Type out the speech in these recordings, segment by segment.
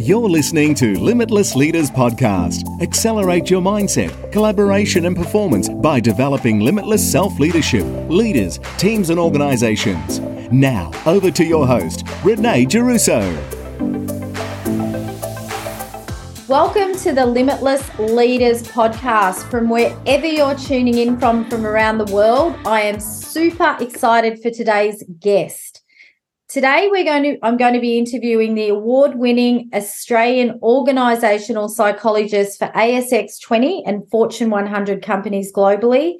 You're listening to Limitless Leaders Podcast. Accelerate your mindset, collaboration, and performance by developing limitless self leadership, leaders, teams, and organizations. Now, over to your host, Renee Geruso. Welcome to the Limitless Leaders Podcast. From wherever you're tuning in from from around the world, I am super excited for today's guest. Today we're going to I'm going to be interviewing the award-winning Australian organizational psychologist for ASX 20 and Fortune 100 companies globally,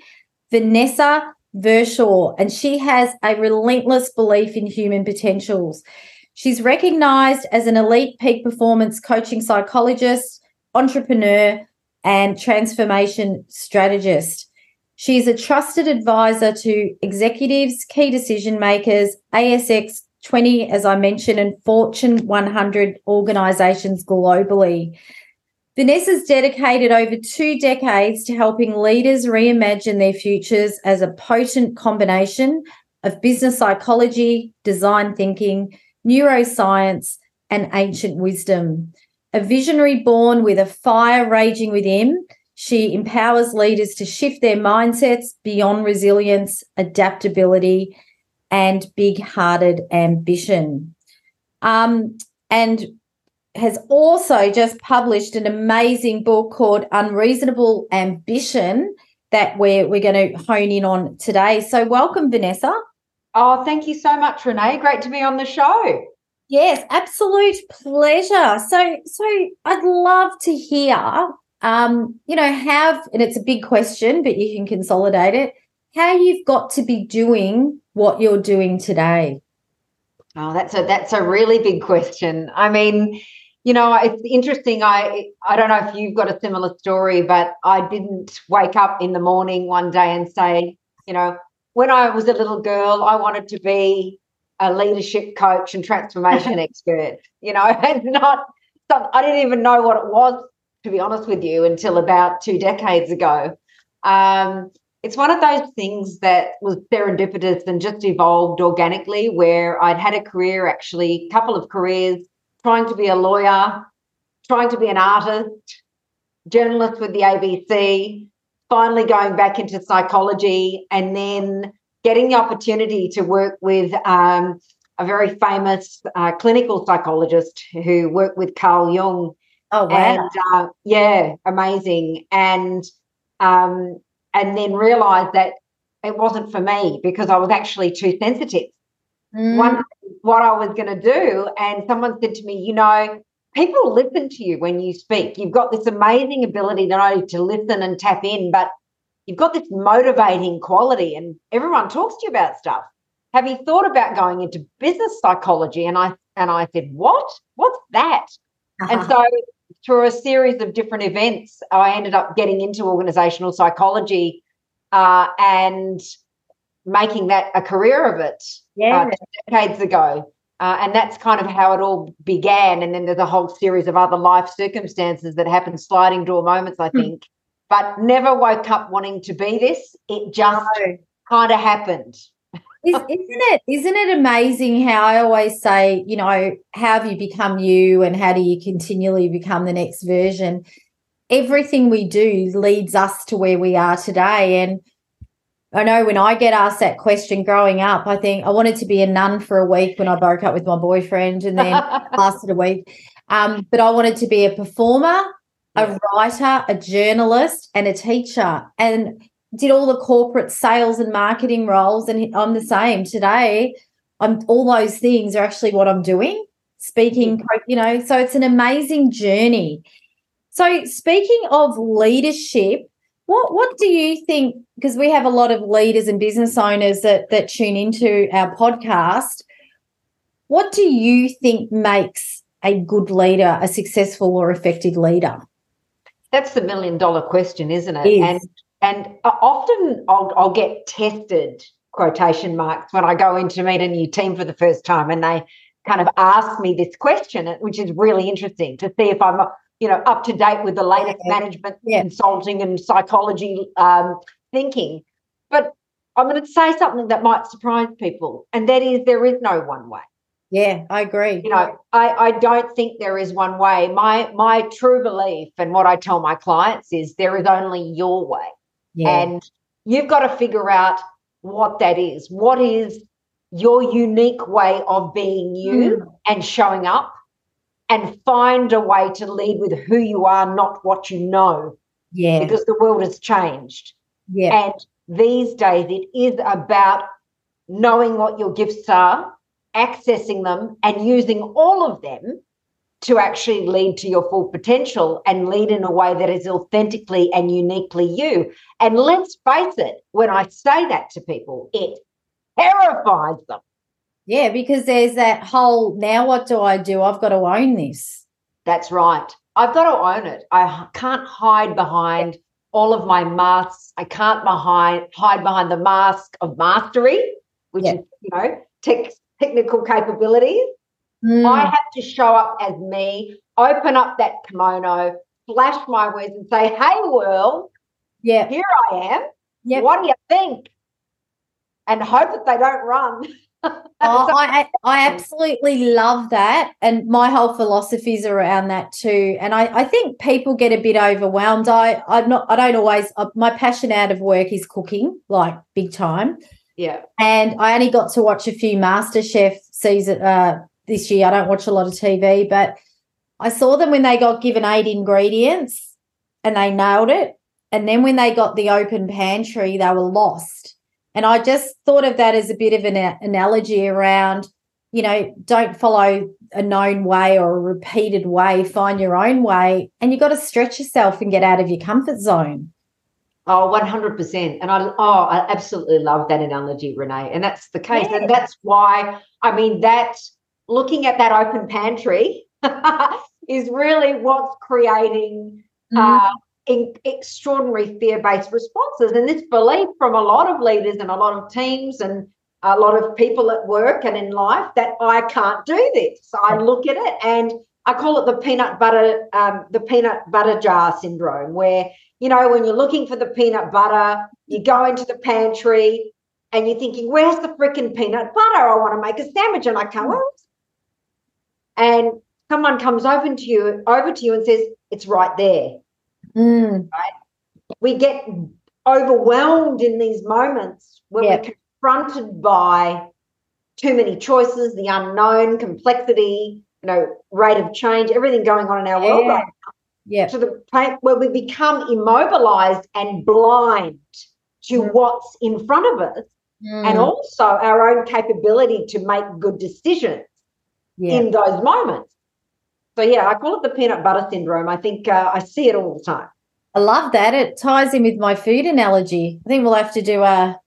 Vanessa Vershaw, and she has a relentless belief in human potentials. She's recognized as an elite peak performance coaching psychologist, entrepreneur, and transformation strategist. She is a trusted advisor to executives, key decision makers, ASX 20, as I mentioned, and Fortune 100 organizations globally. Vanessa's dedicated over two decades to helping leaders reimagine their futures as a potent combination of business psychology, design thinking, neuroscience, and ancient wisdom. A visionary born with a fire raging within, she empowers leaders to shift their mindsets beyond resilience, adaptability, and big hearted ambition. Um, and has also just published an amazing book called Unreasonable Ambition that we're, we're going to hone in on today. So, welcome, Vanessa. Oh, thank you so much, Renee. Great to be on the show. Yes, absolute pleasure. So, so I'd love to hear, um, you know, have, and it's a big question, but you can consolidate it, how you've got to be doing what you're doing today? Oh, that's a that's a really big question. I mean, you know, it's interesting. I I don't know if you've got a similar story, but I didn't wake up in the morning one day and say, you know, when I was a little girl, I wanted to be a leadership coach and transformation expert. You know, and not. I didn't even know what it was, to be honest with you, until about two decades ago. Um, it's one of those things that was serendipitous and just evolved organically where I'd had a career, actually, a couple of careers, trying to be a lawyer, trying to be an artist, journalist with the ABC, finally going back into psychology, and then getting the opportunity to work with um, a very famous uh, clinical psychologist who worked with Carl Jung. Oh, wow. And uh, yeah, amazing. And um, and then realized that it wasn't for me because I was actually too sensitive. Mm. One, what I was going to do, and someone said to me, you know, people listen to you when you speak. You've got this amazing ability not only to listen and tap in, but you've got this motivating quality, and everyone talks to you about stuff. Have you thought about going into business psychology? And I and I said, what? What's that? Uh-huh. And so through a series of different events, I ended up getting into organizational psychology uh, and making that a career of it yeah. uh, decades ago. Uh, and that's kind of how it all began. And then there's a whole series of other life circumstances that happen, sliding door moments, I hmm. think. But never woke up wanting to be this. It just no. kind of happened. Is, not it? Isn't it amazing how I always say, you know, how have you become you, and how do you continually become the next version? Everything we do leads us to where we are today, and I know when I get asked that question growing up, I think I wanted to be a nun for a week when I broke up with my boyfriend, and then lasted a week. Um, but I wanted to be a performer, a writer, a journalist, and a teacher. And did all the corporate sales and marketing roles, and I'm the same today. I'm all those things are actually what I'm doing, speaking, mm-hmm. you know. So it's an amazing journey. So speaking of leadership, what what do you think? Because we have a lot of leaders and business owners that that tune into our podcast. What do you think makes a good leader, a successful or effective leader? That's the million dollar question, isn't it? And and often I'll, I'll get tested, quotation marks, when I go in to meet a new team for the first time and they kind of ask me this question, which is really interesting to see if I'm, you know, up to date with the latest yeah. management yeah. consulting and psychology um, thinking. But I'm going to say something that might surprise people, and that is there is no one way. Yeah, I agree. You know, I, I don't think there is one way. My my true belief and what I tell my clients is there is only your way. Yeah. And you've got to figure out what that is. What is your unique way of being you Mm. and showing up and find a way to lead with who you are, not what you know, yeah. because the world has changed. yeah. And these days, it is about knowing what your gifts are, accessing them, and using all of them to actually lead to your full potential and lead in a way that is authentically and uniquely you. And let's face it, when I say that to people, it terrifies them. Yeah, because there's that whole now what do I do? I've got to own this. That's right. I've got to own it. I can't hide behind all of my masks. I can't behind hide behind the mask of mastery, which Yeah. is you know tech, technical capabilities. Mm, I have to show up as me, open up that kimono, flash my words, and say, "Hey, world, yeah. here I am. Yep. What do you think?" And hope that they don't run. Oh, I I absolutely love that, and my whole philosophy is around that too. And I, I think people get a bit overwhelmed. I I'm not I don't always uh, my passion out of work is cooking, like big time. yeah, And I only got to watch a few MasterChef season uh, this year. I don't watch a lot of TV, but I saw them when they got given eight ingredients and they nailed it. And then when they got the open pantry, they were lost. And I just thought of that as a bit of an analogy around, you know, don't follow a known way or a repeated way, find your own way. And you've got to stretch yourself and get out of your comfort zone. Oh, 100%. And I, oh, I absolutely love that analogy, Renee. And that's the case. Yeah. And that's why, I mean, that looking at that open pantry is really what's creating uh, in, extraordinary fear based responses. And this belief from a lot of leaders and a lot of teams and a lot of people at work and in life that I can't do this. So I look at it and I call it the peanut butter, um, the peanut butter jar syndrome, where you know, when you're looking for the peanut butter, you go into the pantry and you're thinking, where's the freaking peanut butter? I want to make a sandwich and I can't. Well, and someone comes over to you, over to you and says, it's right there. Mm, We get overwhelmed in these moments when Yeah. we're confronted by too many choices, the unknown, complexity, you know, rate of change, everything going on in our world Yeah. right yeah. to the point where we become immobilized and blind to Mm. what's in front of us and Mm, also our own capability to make good decisions yeah. in those moments. So, yeah, I call it the peanut butter syndrome. I think uh, I see it all the time. I love that. It ties in with my food analogy. I think we'll have to do a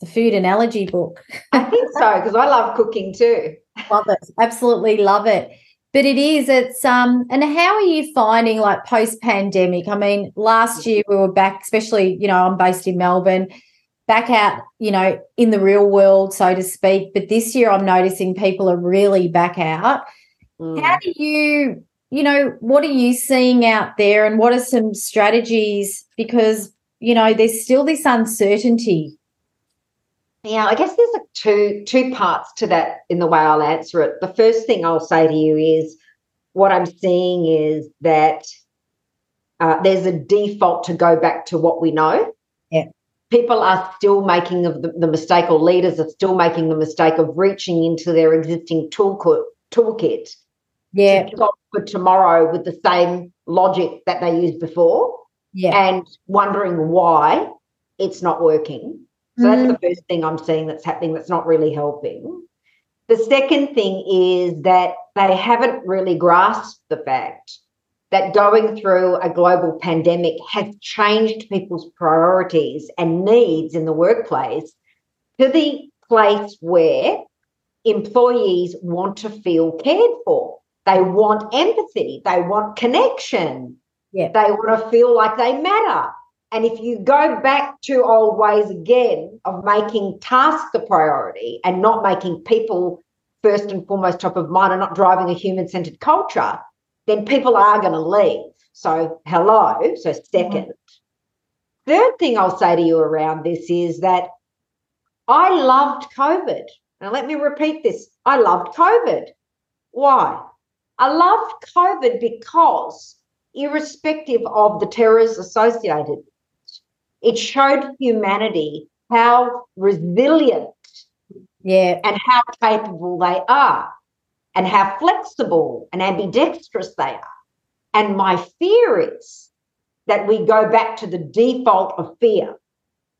the food analogy book. I think so because I love cooking too. love it. Absolutely love it. But it is, it's um and how are you finding like post pandemic? I mean, last year we were back, especially, you know, I'm based in Melbourne, back out, you know, in the real world, so to speak. But this year I'm noticing people are really back out. Mm. How do you, you know, what are you seeing out there and what are some strategies? Because, you know, there's still this uncertainty. Yeah, I guess there's a two two parts to that in the way I'll answer it. The first thing I'll say to you is what I'm seeing is that uh, there's a default to go back to what we know. Yeah. People are still making the, the mistake, or leaders are still making the mistake of reaching into their existing toolkit toolkit Yeah. to for tomorrow with the same logic that they used before Yeah. and wondering why it's not working. So that's the mm-hmm. first thing I'm seeing that's happening that's not really helping. The second thing is that they haven't really grasped the fact that going through a global pandemic has changed people's priorities and needs in the workplace to the place where employees want to feel cared for. They want empathy, they want connection, Yeah. they want to feel like they matter. And if you go back to old ways again of making tasks a priority and not making people first and foremost top of mind and not driving a human centered culture, then people are going to leave. So, hello. So, mm-hmm. 2nd Third thing I'll say to you around this is that I loved COVID. Now, let me repeat this I loved COVID. Why? I loved COVID because, irrespective of the terrors associated, it showed humanity how resilient yeah. and how capable they are, and how flexible and ambidextrous they are. And my fear is that we go back to the default of fear.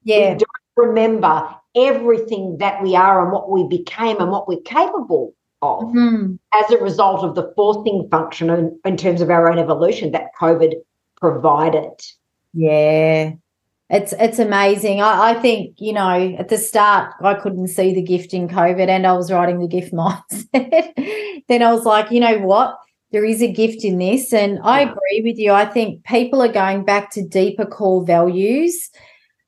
Yeah. We don't remember everything that we are and what we became and what we're capable of Mhm. as a result of the forcing function in, in terms of our own evolution that COVID provided. Yeah. It's it's amazing. I, I think, you know, at the start I couldn't see the gift in COVID and I was writing the gift mindset. then I was like, you know what? There is a gift in this. And I agree with you. I think people are going back to deeper core values.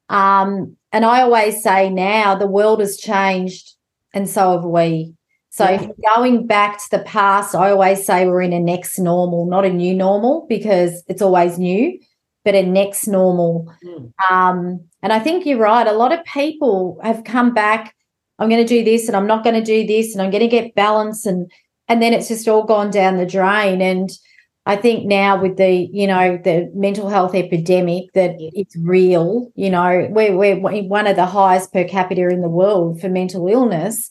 Um, and I always say now the world has changed and so have we. So if Yeah. going back to the past, I always say we're in a next normal, not a new normal, because it's always new, but a next normal. Mm. Um, and I think you're right. A lot of people have come back. I'm going to do this, and I'm not going to do this, and I'm going to get balance, and and then it's just all gone down the drain. And I think now with the you know the mental health epidemic that it's real. You know, we're we're one of the highest per capita in the world for mental illness.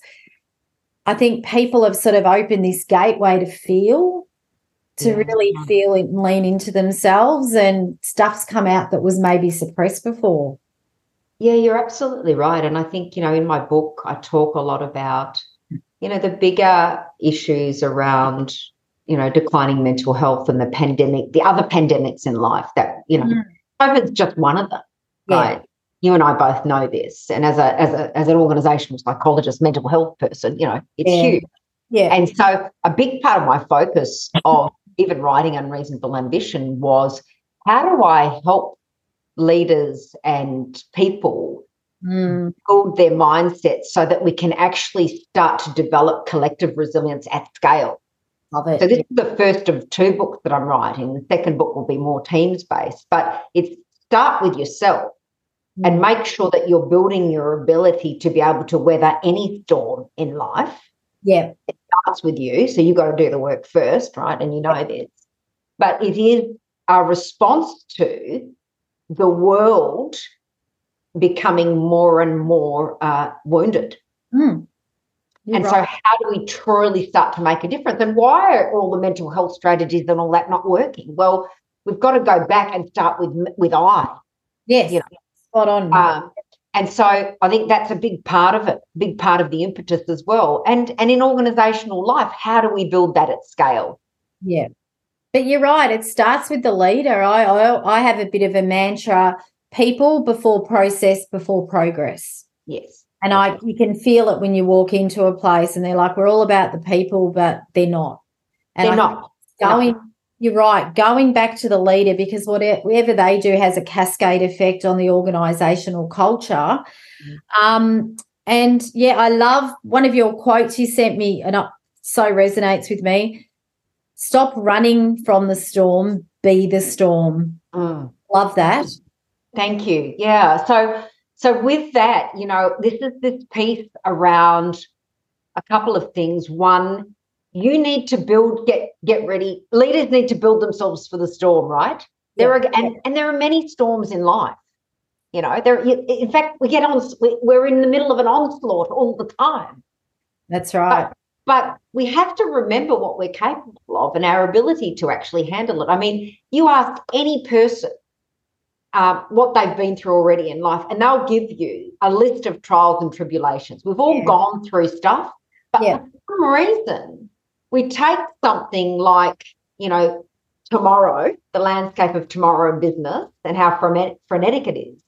I think people have sort of opened this gateway to feel, to Yeah. really feel it and lean into themselves, and stuff's come out that was maybe suppressed before. Yeah, you're absolutely right. And I think, you know, in my book, I talk a lot about, you know, the bigger issues around, you know, declining mental health and the pandemic, the other pandemics in life that, you know, Mm. COVID's just one of them. Yeah. Right. You and I both know this. And as a as a as an organizational psychologist, mental health person, you know, it's Yeah. huge. Yeah. And so a big part of my focus of even writing Unreasonable Ambition was how do I help leaders and people Mm, build their mindsets so that we can actually start to develop collective resilience at scale. love it. So this is the first of two books that I'm writing. The second book will be more teams based, but it's start with yourself and make sure that you're building your ability to be able to weather any storm in life yeah. It starts with you. So you've got to do the work first, right? And you know this. But it is a response to the world becoming more and more uh, wounded. Mm. And so, how do we truly start to make a difference? And why are all the mental health strategies and all that not working? Well, we've got to go back and start with with I. yes, you know, spot on. Um, and so, I think that's a big part of it, big part of the impetus as well. And and in organisational life, how do we build that at scale? Yeah. But you're right. It starts with the leader. I, I I have a bit of a mantra: people before process, before progress. Yes. And I you can feel it when you walk into a place and they're like, we're all about the people, but they're not. And They're I not. going. You're right. Going back to the leader because whatever, they do has a cascade effect on the organisational culture. Um, and yeah, I love one of your quotes you sent me, and it so resonates with me. Stop running from the storm, be the storm. Mm. Love that. Thank you. Yeah. So so with that, you know, this is this piece around a couple of things. One, you need to build, get get ready. Leaders need to build themselves for the storm, right? There are and, and there are many storms in life. You know, there. In fact, we get on. We're in the middle of an onslaught all the time. That's right. But we have to remember what we're capable of and our ability to actually handle it. I mean, you ask any person uh, what they've been through already in life, and they'll give you a list of trials and tribulations. We've all Yeah. gone through stuff, but Yeah. for some reason, we take something like, you know, tomorrow, the landscape of tomorrow in business, and how frenetic, it is,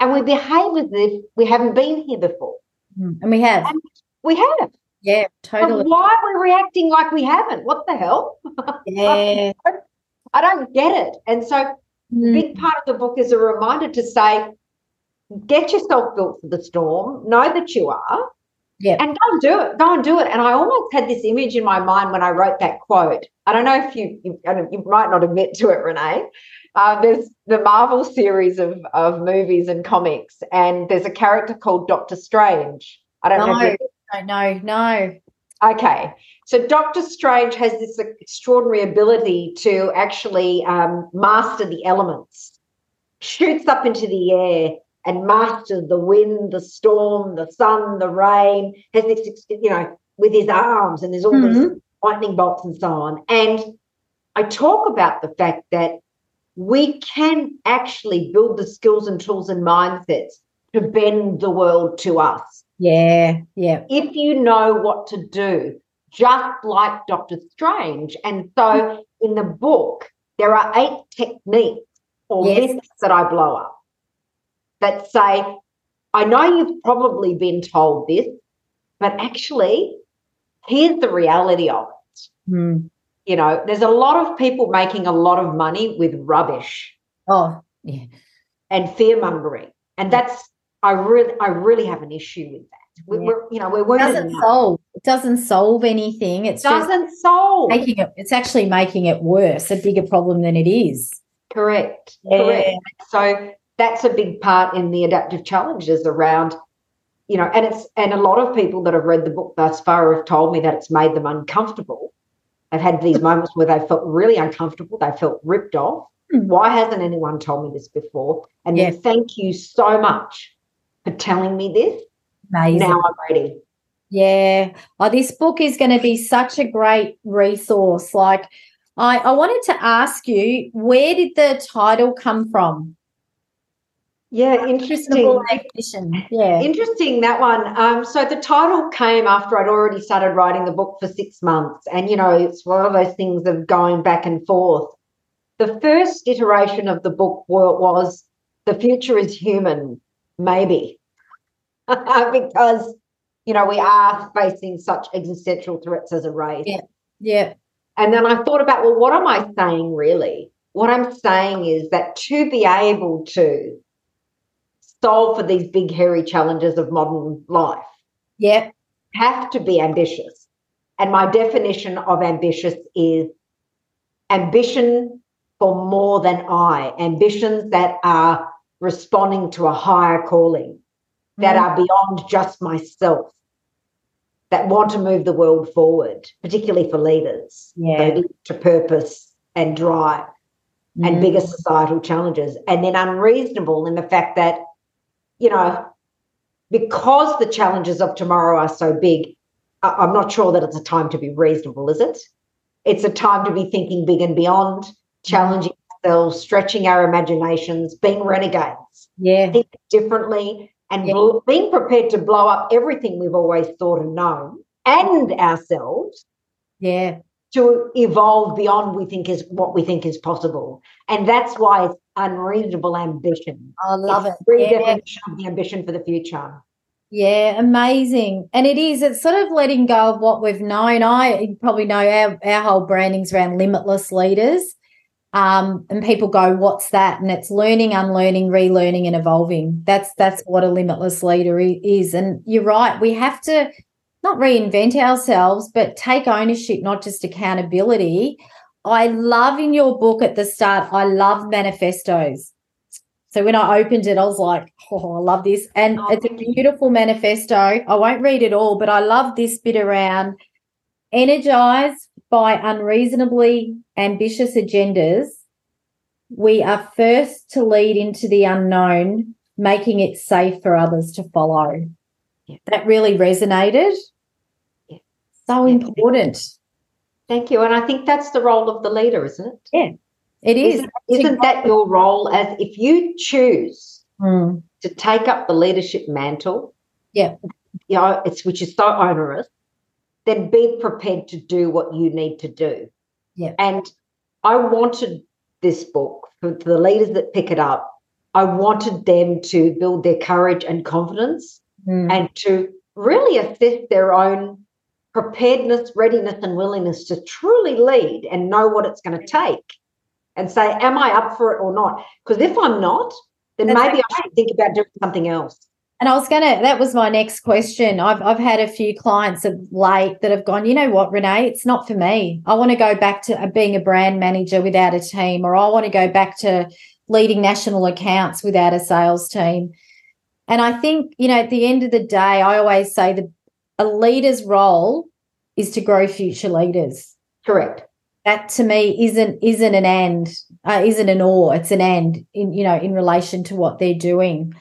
and we behave as if we haven't been here before. Mm, And we have. And we have. Yeah, totally. why are we reacting like we haven't? What the hell? Yeah. I don't get it. And so, Mm, big part of the book is a reminder to say, get yourself built for the storm, know that you are, Yeah. and go and do it. Go and do it. And I almost had this image in my mind when I wrote that quote. I don't know if you, you, you might not admit to it, Renee. Uh, there's the Marvel series of, of movies and comics, and there's a character called Doctor Strange. I don't know No. you've don't know. No. Okay. So Doctor Strange has this extraordinary ability to actually um, master the elements, shoots up into the air and masters the wind, the storm, the sun, the rain, has this, you know, with his arms and there's all mm-hmm. these lightning bolts and so on. And I talk about the fact that we can actually build the skills and tools and mindsets to bend the world to us. Yeah, yeah. If you know what to do, just like Doctor Strange. And so in the book, there are eight techniques or yes. myths that I blow up that say, I know you've probably been told this, but actually, here's the reality of it. Mm you know, there's a lot of people making a lot of money with rubbish. Oh, yeah. And fear mongering. And that's I really I really have an issue with that. We, yeah. We're, you know, we're it doesn't solve it doesn't solve anything. It doesn't solve making it it's actually making it worse, a bigger problem than it is. Correct. Yeah. Correct. So that's a big part in the adaptive challenges around you know and it's and a lot of people that have read the book thus far have told me that it's made them uncomfortable I've had these moments where they felt really uncomfortable. They felt ripped off. Mm. Why hasn't anyone told me this before? And yeah. then thank you so much for telling me this. Amazing. Now I'm ready. Yeah. Oh, this book is going to be such a great resource. Like, I, I wanted to ask you, where did the title come from? Yeah, interesting. Yeah, interesting that one. Um, so the title came after I'd already started writing the book for six months, and you know it's one of those things of going back and forth. The first iteration of the book was "The Future is Human," maybe, because you know we are facing such existential threats as a race. Yeah, yeah. And then I thought about, well, what am I saying really? What I'm saying is that to be able to solve for these big, hairy challenges of modern life. Yeah. Have to be ambitious. And my definition of ambitious is ambition for more than I, ambitions that are responding to a higher calling, that mm. are beyond just myself, that want to move the world forward, particularly for leaders, yeah. to purpose and drive mm. and bigger societal challenges. And then unreasonable in the fact that you know, because the challenges of tomorrow are so big, I'm not sure that it's a time to be reasonable, is it? It's a time to be thinking big and beyond, challenging ourselves, stretching our imaginations, being renegades. Yeah. Think differently and yeah. being prepared to blow up everything we've always thought and known and ourselves. Yeah. To evolve beyond we think is what we think is possible. And that's why it's unreasonable ambition. I love it's it. Redefinition yeah. of the ambition for the future. Yeah, amazing. And it is, it's sort of letting go of what we've known. I probably know our, our whole branding's around limitless leaders. Um, and people go, what's that? And it's learning, unlearning, relearning, and evolving. That's that's what a limitless leader is. And you're right, we have to not reinvent ourselves, but take ownership, not just accountability I love in your book at the start, I love manifestos. So when I opened it, I was like, oh, I love this. And oh, it's a beautiful manifesto. I won't read it all, but I love this bit around energized by unreasonably ambitious agendas. We are first to lead into the unknown, making it safe for others to follow. Yeah. That really resonated. Yeah. So yeah. important. Thank you. And I think that's the role of the leader, isn't it? Yeah, it is. Isn't, isn't that your role as if you choose mm. to take up the leadership mantle? Yeah. You know, it's which is so onerous, then be prepared to do what you need to do. Yeah. And I wanted this book for, the leaders that pick it up. I wanted them to build their courage and confidence mm. and to really assess their own preparedness, readiness, and willingness to truly lead and know what it's going to take and say, Am I up for it or not? Because if I'm not, then That's maybe okay. I should think about doing something else. And I was gonna that was my next question. I've I've had a few clients of late that have gone, you know what, Renee, it's not for me. I want to go back to uh, being a brand manager without a team, or I want to go back to leading national accounts without a sales team. And I think, you know, at the end of the day, I always say the a leader's role is to grow future leaders. Correct. That to me isn't isn't an and, uh, isn't an or. It's an and in you know in relation to what they're doing.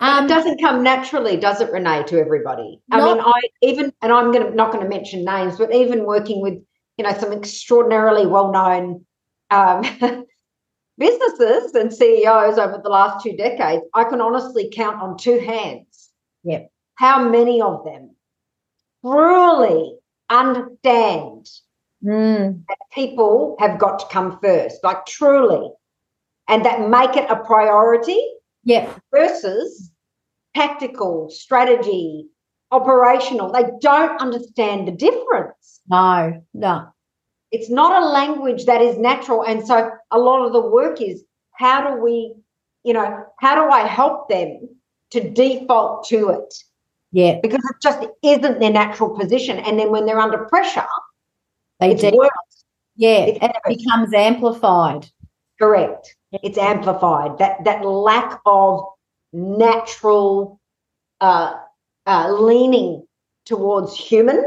Um, it doesn't come naturally, does it, Renee, to everybody? I mean, I even, and I'm going to not going to mention names, but even working with, you know, some extraordinarily well-known um, businesses and CEOs over the last two decades, I can honestly count on two hands. Yep. How many of them truly understand mm. that people have got to come first, like truly, and that make it a priority yeah. Versus tactical, strategy, operational. They don't understand the difference. No, no. It's not a language that is natural. And so a lot of the work is how do we, you know, how do I help them to default to it? Yeah. Because it just isn't their natural position. And then when they're under pressure, they it's do. worse. Yeah. It's and it becomes amplified. Correct it's amplified. That that lack of natural uh, uh, leaning towards human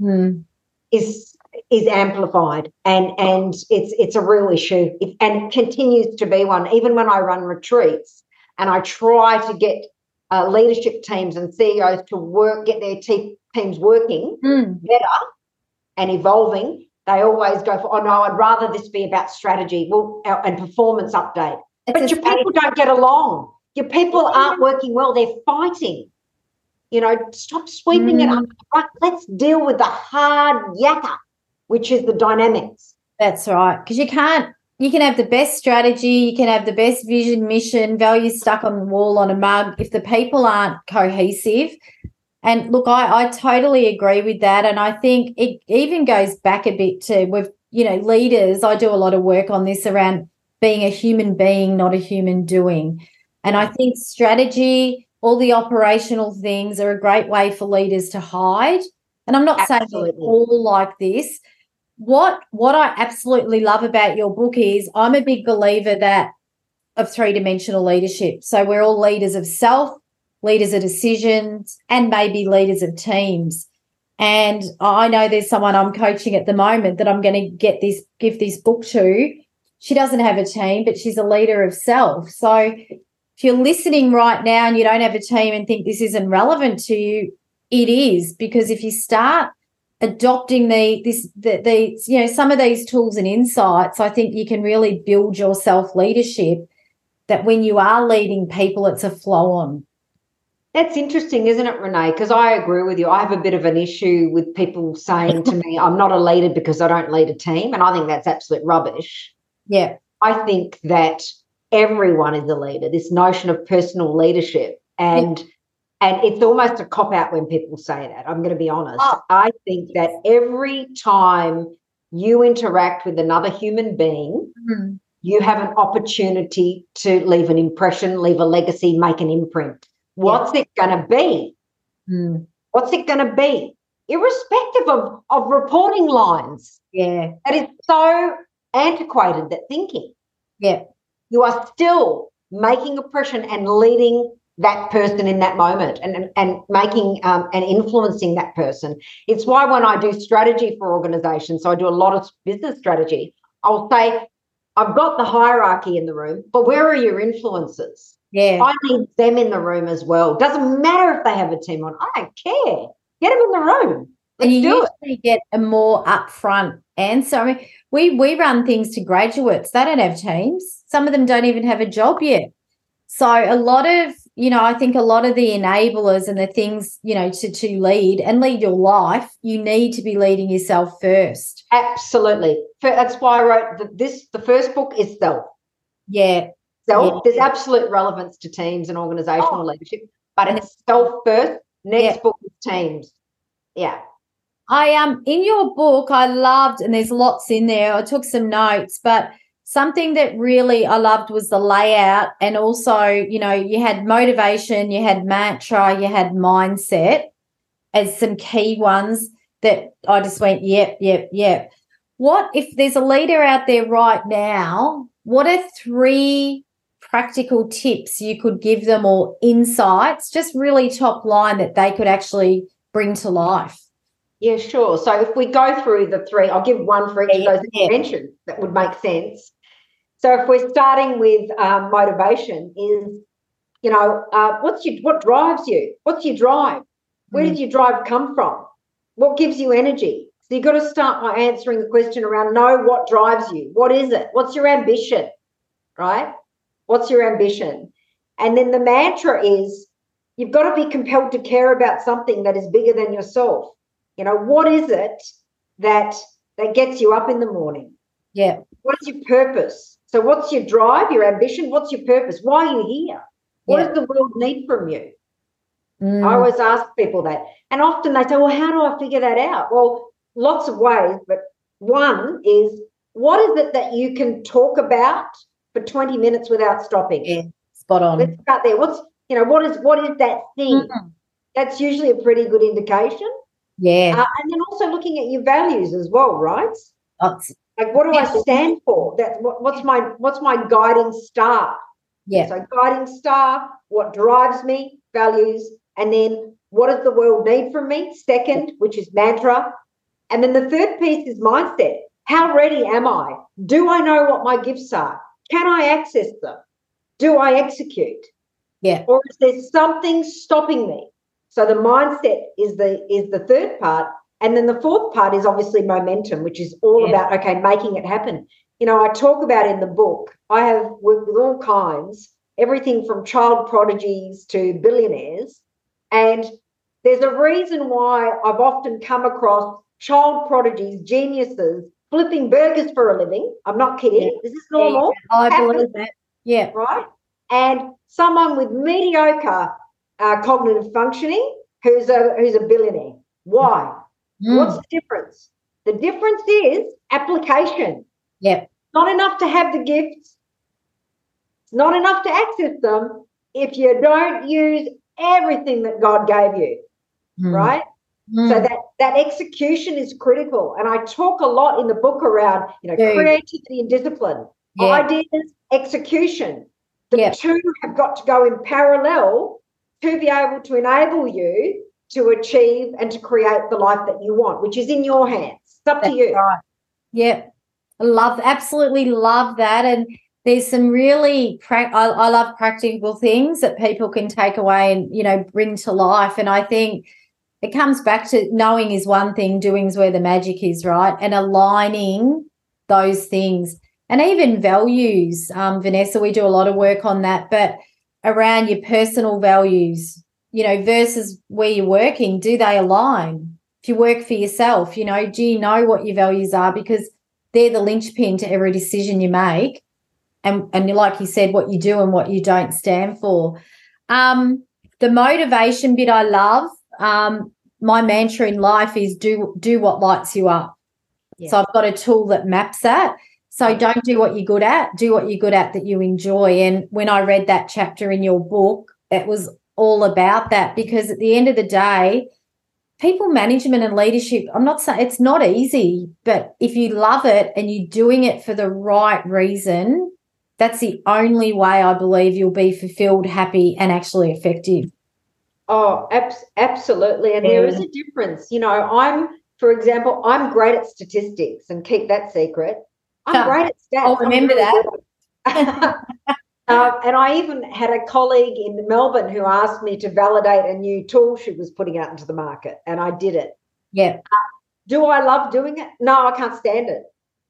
mm. is is amplified, and and it's it's a real issue, it, and it continues to be one. Even when I run retreats, and I try to get uh, leadership teams and CEOs to work, get their te- teams working mm. better and evolving they always go for, oh no, I'd rather this be about strategy well, and performance update. It's but your people don't get along. Your people aren't working well. They're fighting. You know, stop sweeping mm. it up. Let's deal with the hard yakka, which is the dynamics. That's right. Because you can't, you can have the best strategy, you can have the best vision, mission, values stuck on the wall on a mug. If the people aren't cohesive, and look, I, I totally agree with that. And I think it even goes back a bit to with, you know, leaders. I do a lot of work on this around being a human being, not a human doing. And I think strategy, all the operational things are a great way for leaders to hide. And I'm not absolutely. saying all like this. What what I absolutely love about your book is I'm a big believer that of three-dimensional leadership. So we're all leaders of self, leaders of decisions, and maybe leaders of teams. And I know there's someone I'm coaching at the moment that I'm going to get this, give this book to. She doesn't have a team, but she's a leader of self. So if you're listening right now and you don't have a team and think this isn't relevant to you, it is because if you start adopting the this the, the you know some of these tools and insights, I think you can really build your self leadership. That when you are leading people, it's a flow on. That's interesting, isn't it, Renee? Because I agree with you. I have a bit of an issue with people saying to me, I'm not a leader because I don't lead a team. And I think that's absolute rubbish. Yeah. I think that everyone is a leader, this notion of personal leadership. And yeah. And it's almost a cop out when people say that. I'm going to be honest. Oh. I think that every time you interact with another human being, mm-hmm. you have an opportunity to leave an impression, leave a legacy, make an imprint. What's yeah. it going to be? Mm. What's it going to be? Irrespective of, of reporting lines. Yeah. That is so antiquated, that thinking. Yeah. You are still making oppression and leading that person in that moment and, and, making um, and influencing that person. It's why when I do strategy for organizations, so I do a lot of business strategy, I'll say, I've got the hierarchy in the room, but where are your influencers? Yeah. I need them in the room as well. Doesn't matter if they have a team on. I don't care. Get them in the room. Let's and you do usually it. get a more upfront answer. I mean, we we run things to graduates. They don't have teams. Some of them don't even have a job yet. So a lot of, you know, I think a lot of the enablers and the things, you know, to to lead and lead your life, you need to be leading yourself first. Absolutely. That's why I wrote the, this. The first book is self. Yeah, self. Yeah. There's absolute relevance to teams and organizational oh. leadership, but it's self first. Next yeah. book is teams. Yeah. I um in your book I loved and there's lots in there. I took some notes, but something that really I loved was the layout and also, you know, you had motivation, you had mantra, you had mindset as some key ones that I just went, yep, yep, yep. What if there's a leader out there right now? What are three practical tips you could give them or insights, just really top line that they could actually bring to life? Yeah, sure. So if we go through the three, I'll give one for each yeah, of those yeah. mentioned that would make sense. So if we're starting with um, motivation, is you know uh, what's your what drives you? What's your drive? Where mm. did your drive come from? What gives you energy? So you've got to start by answering the question around know what drives you. What is it? What's your ambition? Right? What's your ambition? And then the mantra is you've got to be compelled to care about something that is bigger than yourself. You know, what is it that that gets you up in the morning? Yeah. What is your purpose? So what's your drive, your ambition? What's your purpose? Why are you here? What yeah. does the world need from you? Mm. I always ask people that. And often they say, well, how do I figure that out? Well, lots of ways, but one is what is it that you can talk about for 20 minutes without stopping? Yeah, spot on. Let's start there. What's, you know, what is what is that thing? Mm. That's usually a pretty good indication. Yeah. Uh, and then also looking at your values as well, right? That's, like what do I stand for? That what, what's my what's my guiding star? Yeah. So guiding star, what drives me, values, and then what does the world need from me? Second, which is mantra. And then the third piece is mindset. How ready am I? Do I know what my gifts are? Can I access them? Do I execute? Yeah. Or is there something stopping me? So the mindset is the is the third part. And then the fourth part is obviously momentum, which is all yeah. about okay, making it happen. You know, I talk about in the book, I have worked with all kinds, everything from child prodigies to billionaires. And there's a reason why I've often come across child prodigies, geniuses, flipping burgers for a living. I'm not kidding. Yeah. This is normal. Yeah, I believe that. Yeah. Right. And someone with mediocre uh, cognitive functioning who's a who's a billionaire. Why? Mm. What's the difference? The difference is application. Yeah. Not enough to have the gifts. It's not enough to access them if you don't use everything that God gave you, mm. right? Mm. So that that execution is critical. And I talk a lot in the book around, you know, yeah. creativity and discipline, yeah. ideas, execution. The yeah. two have got to go in parallel to be able to enable you to achieve and to create the life that you want, which is in your hands. It's up That's to you. Right. Yeah. I love absolutely love that. And there's some really pra- I, I love practical things that people can take away and you know bring to life and i think it comes back to knowing is one thing doing's where the magic is right and aligning those things and even values um, vanessa we do a lot of work on that but around your personal values you know versus where you're working do they align if you work for yourself you know do you know what your values are because they're the linchpin to every decision you make and and like you said, what you do and what you don't stand for. Um, the motivation bit I love. Um, my mantra in life is do do what lights you up. Yeah. So I've got a tool that maps that. So don't do what you're good at, do what you're good at that you enjoy. And when I read that chapter in your book, it was all about that because at the end of the day, people management and leadership, I'm not saying it's not easy, but if you love it and you're doing it for the right reason, that's the only way I believe you'll be fulfilled, happy, and actually effective. Oh, ab- absolutely. And yeah. there is a difference. You know, I'm, for example, I'm great at statistics and keep that secret. I'm great at stats. I'll remember that. um, and I even had a colleague in Melbourne who asked me to validate a new tool she was putting out into the market, and I did it. Yeah. Uh, do I love doing it? No, I can't stand it.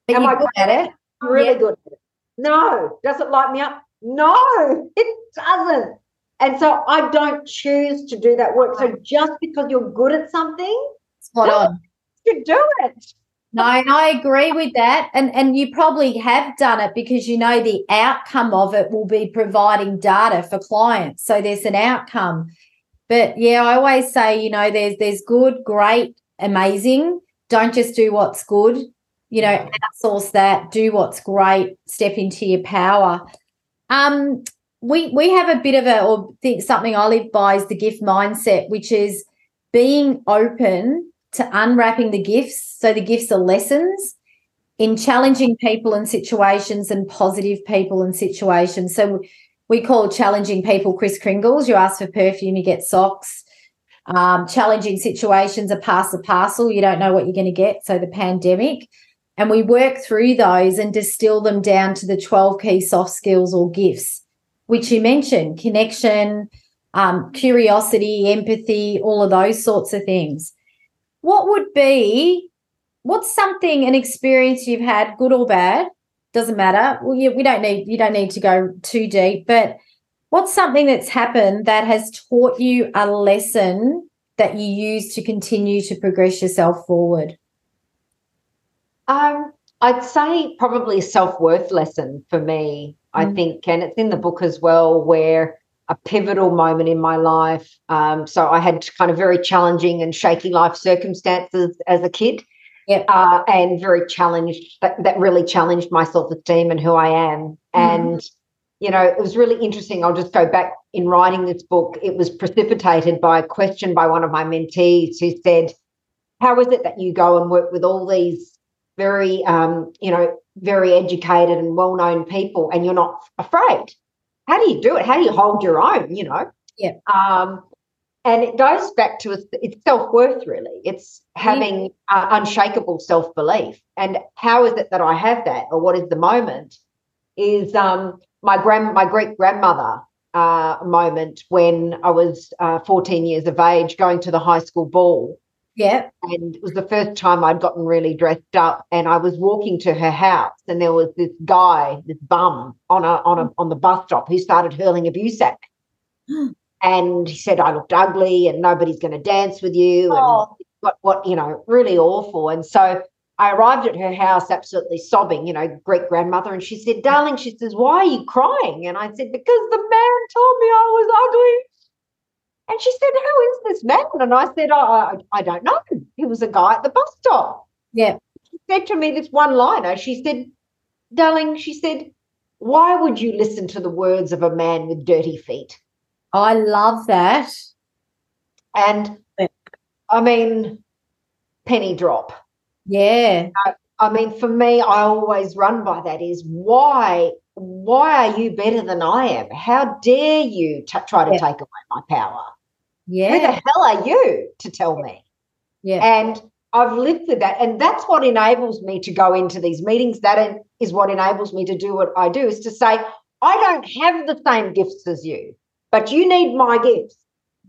But Am I good at it? I'm really yeah. good at it. No. Does it light me up? No, it doesn't. And so I don't choose to do that work. So just because you're good at something, spot on. To do it. No, and I agree with that. And and you probably have done it because you know the outcome of it will be providing data for clients. So there's an outcome. But yeah, I always say, you know, there's there's good, great, amazing. Don't just do what's good you know outsource that do what's great step into your power um we we have a bit of a or think something i live by is the gift mindset which is being open to unwrapping the gifts so the gifts are lessons in challenging people and situations and positive people and situations so we call challenging people Kris Kringles you ask for perfume you get socks Um, challenging situations are past the parcel. You don't know what you're going to get. So the pandemic. And we work through those and distill them down to the 12 key soft skills or gifts, which you mentioned connection, um, curiosity, empathy, all of those sorts of things. What would be, what's something, an experience you've had, good or bad? Doesn't matter. Well, you, we don't need, you don't need to go too deep, but what's something that's happened that has taught you a lesson that you use to continue to progress yourself forward? Um, I'd say probably a self worth lesson for me. Mm. I think, and it's in the book as well, where a pivotal moment in my life. Um, so I had kind of very challenging and shaky life circumstances as a kid. Yep. Uh, and very challenged that, that really challenged my self-esteem and who I am. Mm. And you know, it was really interesting. I'll just go back in writing this book. It was precipitated by a question by one of my mentees who said, How is it that you go and work with all these very, um, you know, very educated and well known people, and you're not afraid. How do you do it? How do you hold your own? You know. Yeah. Um, and it goes back to it's self worth. Really, it's having uh, unshakable self belief. And how is it that I have that, or what is the moment? Is um, my grand my great grandmother uh, moment when I was uh, 14 years of age, going to the high school ball yeah. And it was the first time I'd gotten really dressed up. And I was walking to her house, and there was this guy, this bum on a on a mm. on the bus stop who started hurling abuse at me. and he said I looked ugly and nobody's going to dance with you. Oh. And what what, you know, really awful. And so I arrived at her house absolutely sobbing, you know, great grandmother. And she said, Darling, she says, why are you crying? And I said, Because the man told me I was ugly. And she said, Who is this man? And I said, oh, I, I don't know. He was a guy at the bus stop. Yeah. She said to me this one liner. She said, Darling, she said, why would you listen to the words of a man with dirty feet? I love that. And I mean, penny drop. Yeah. I, I mean, for me, I always run by that is why why are you better than I am? How dare you t- try to yeah. take away my power? Yeah. Who the hell are you to tell me? Yeah. And I've lived with that. And that's what enables me to go into these meetings. That is what enables me to do what I do is to say, I don't have the same gifts as you, but you need my gifts.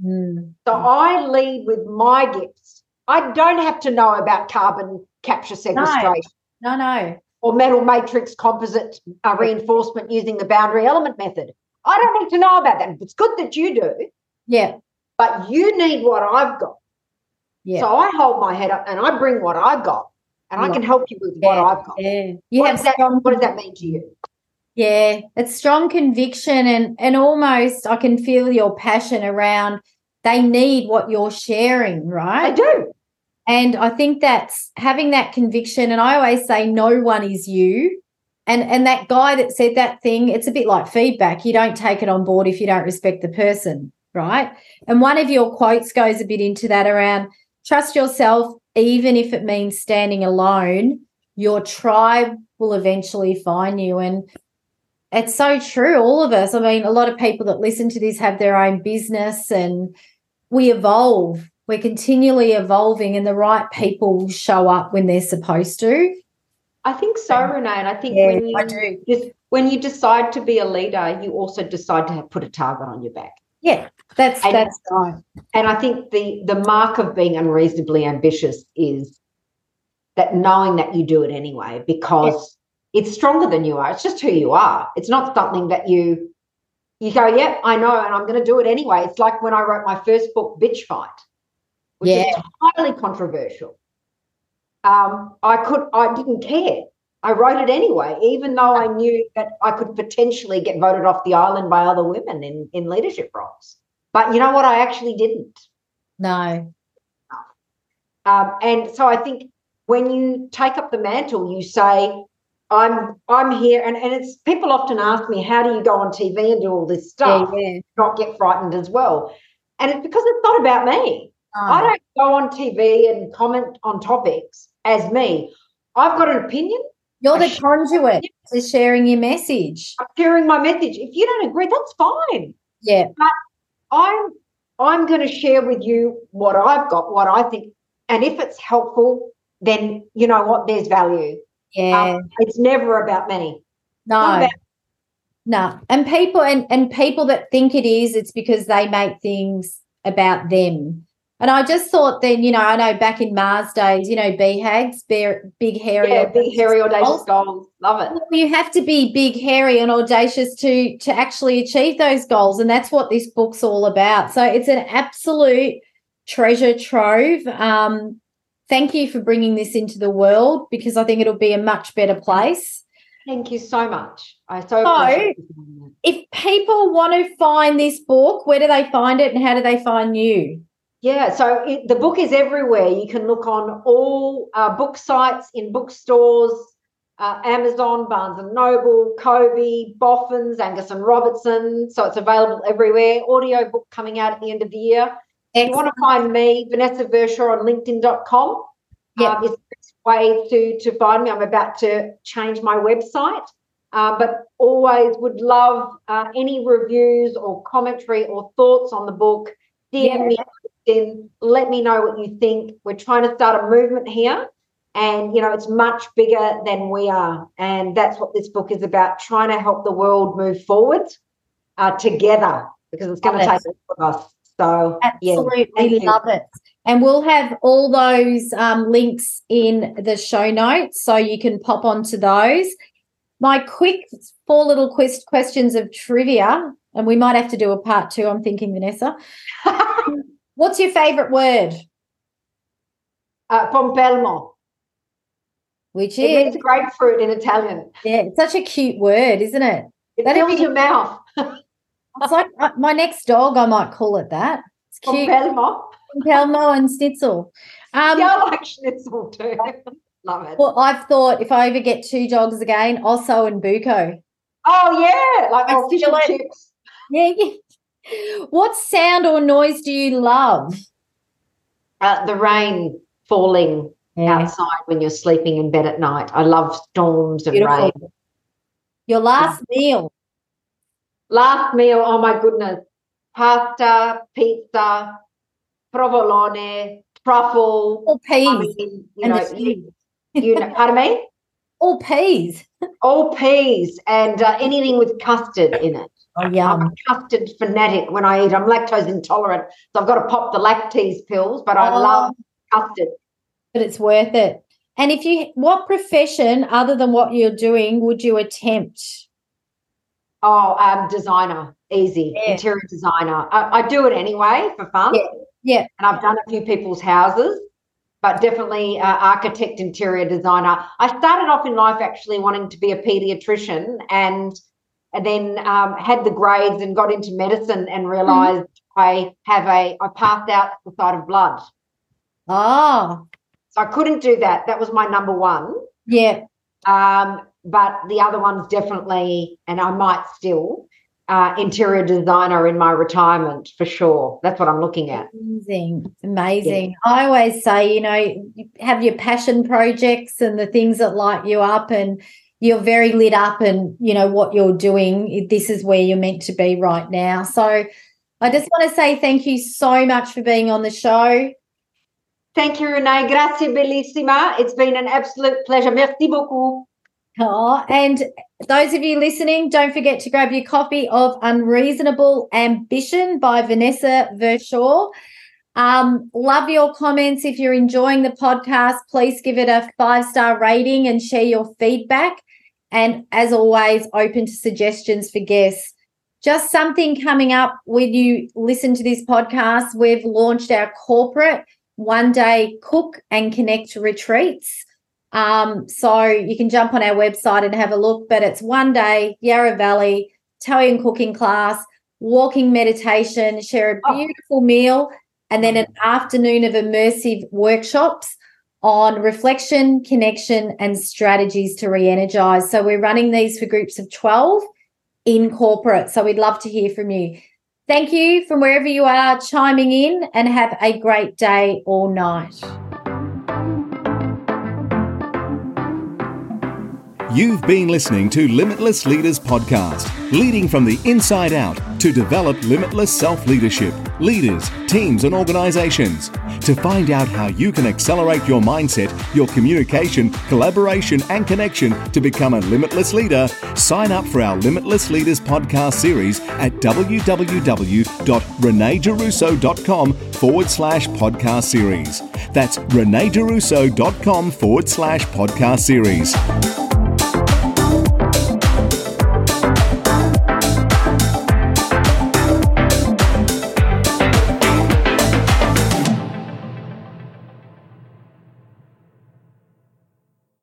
Mm. So I lead with my gifts. I don't have to know about carbon capture sequestration. No, no. no. Or metal matrix composite uh, reinforcement using the boundary element method. I don't need to know about that. It's good that you do. Yeah but you need what I've got. Yeah. So I hold my head up and I bring what I've got and I can help you with what I've got. Yeah. You what, does that, strong, what does that mean to you? Yeah, it's strong conviction and and almost I can feel your passion around they need what you're sharing, right? I do. And I think that's having that conviction. And I always say, no one is you. And and that guy that said that thing, it's a bit like feedback. You don't take it on board if you don't respect the person right? And one of your quotes goes a bit into that around trust yourself, even if it means standing alone, your tribe will eventually find you. And it's so true, all of us. I mean, a lot of people that listen to this have their own business and we evolve. We're continually evolving, and the right people will show up when they're supposed to. I think so, Renee. And I think yeah, when you just, when you decide to be a leader, you also decide to have, put a target on your back. Yeah, that's and, that's. And I think the the mark of being unreasonably ambitious is that knowing that you do it anyway because yes. it's stronger than you are. It's just who you are. It's not something that you you go, yep, I know, and I'm going to do it anyway. It's like when I wrote my first book, Bitch Fight, which yeah. is highly controversial. Um, I could, I didn't care. I wrote it anyway, even though I knew that I could potentially get voted off the island by other women in, in leadership roles. But you know what? I actually didn't. No. Um, and so I think when you take up the mantle, you say, I'm I'm here and, and it's people often ask me, how do you go on TV and do all this stuff? Yeah, yeah. Not get frightened as well. And it's because it's not about me. Oh. I don't go on TV and comment on topics as me. I've got an opinion you're the conduit to sharing your message. I'm sharing my message. If you don't agree, that's fine. Yeah. But I'm I'm going to share with you what I've got, what I think. And if it's helpful, then you know what? There's value. Yeah. Um, it's never about me. no. about- No. And people and, and people that think it is, it's because they make things about them. And I just thought then, you know, I know back in Mars days, you know, BHAGs, bear, big hairy Yeah, big, hairy, audacious goals. Love it. You have to be big, hairy, and audacious to to actually achieve those goals, and that's what this book's all about. So it's an absolute treasure trove. Um, thank you for bringing this into the world because I think it'll be a much better place. Thank you so much. I so So- appreciate you doing that. If people want to find this book, where do they find it, and how do they find you? Yeah, so it, the book is everywhere. You can look on all uh, book sites, in bookstores, uh, Amazon, Barnes and Noble, Kobo, Boffins, Angus and Robertson. So it's available everywhere. Audio book coming out at the end of the year. If you want to find me, Vanessa Vershaw on LinkedIn.com. Yep. Um, is the best way to, to find me. I'm about to change my website, uh, but always would love uh, any reviews or commentary or thoughts on the book. DM Yeah. me, in, let me know what you think. We're trying to start a movement here, and you know it's much bigger than we are, and that's what this book is about: trying to help the world move forward uh, together because it's going to take all of us. So Absolutely you. love it. And we'll have all those um, links in the show notes so you can pop onto those. My quick four little quest- questions of trivia, and we might have to do a part two, I'm thinking, Vanessa. What's your favorite word? uh, pompelmo. Which It is, means grapefruit in Italian. yeah, it's such a cute word, isn't it? It That'd fills be- your mouth. It's like uh, my next dog, I might call it that. It's cute. Pompelmo. Pelmo and Schnitzel. Um, yeah, I like schnitzel too. Love it. Well, I've thought if I ever get two dogs again, Osso and Buko. Oh yeah, like I and chips. Yeah, yeah. What sound or noise do you love? Uh, the rain falling outside when you're sleeping in bed at night. I love storms and Beautiful. rain. Your last meal. Last meal, oh my goodness. Pasta, pizza, provolone, truffle. All I peas. mean, you and know, you, you know, pardon me? All peas. All peas and uh, anything with custard in it. Oh, yeah. I'm a custard fanatic when I eat. I'm lactose intolerant, so I've got to pop the lactase pills, but I Oh. love custard. But it's worth it. And if you, what profession other than what you're doing would you attempt? Oh, um, designer, easy, Yeah. interior designer. I, I do it anyway for fun. Yeah, yeah. And I've done a few people's houses, but definitely uh, architect, interior designer. I started off in life actually wanting to be a pediatrician and, and then um, had the grades and got into medicine and realized I have a, I passed out the sight of blood. Oh, So I couldn't do that. That was my number one. yeah. Um, but the other one's definitely, and I might still, uh, interior designer in my retirement for sure. That's what I'm looking at. Amazing. Amazing. I always say, you know, you have your passion projects and the things that light you up and you're very lit up and you know what you're doing. This is where you're meant to be right now. So I just want to say thank you so much for being on the show. Thank you, Renee. Grazie, bellissima. It's been an absolute pleasure. Merci beaucoup. Oh, and those of you listening, don't forget to grab your copy of Unreasonable Ambition by Vanessa Vershaw. Um, love your comments. If you're enjoying the podcast, please give it a five star rating and share your feedback. And as always, open to suggestions for guests. Just something coming up when you listen to this podcast, we've launched our corporate one day cook and connect retreats. Um, so you can jump on our website and have a look, but it's one day, Yarra Valley, Italian cooking class, walking meditation, share a Oh. beautiful meal, and then an afternoon of immersive workshops on reflection, connection, and strategies to re energize. So we're running these for groups of 12 in corporate. So we'd love to hear from you. Thank you from wherever you are chiming in and have a great day or night. You've been listening to Limitless Leaders Podcast, leading from the inside out to develop limitless self leadership. leaders, teams, and organizations. To find out how you can accelerate your mindset, your communication, collaboration, and connection to become a limitless leader, sign up for our Limitless Leaders podcast series at www.reneegiarrusso.com forward slash podcast series. That's reneegiarrusso.com forward slash podcast series.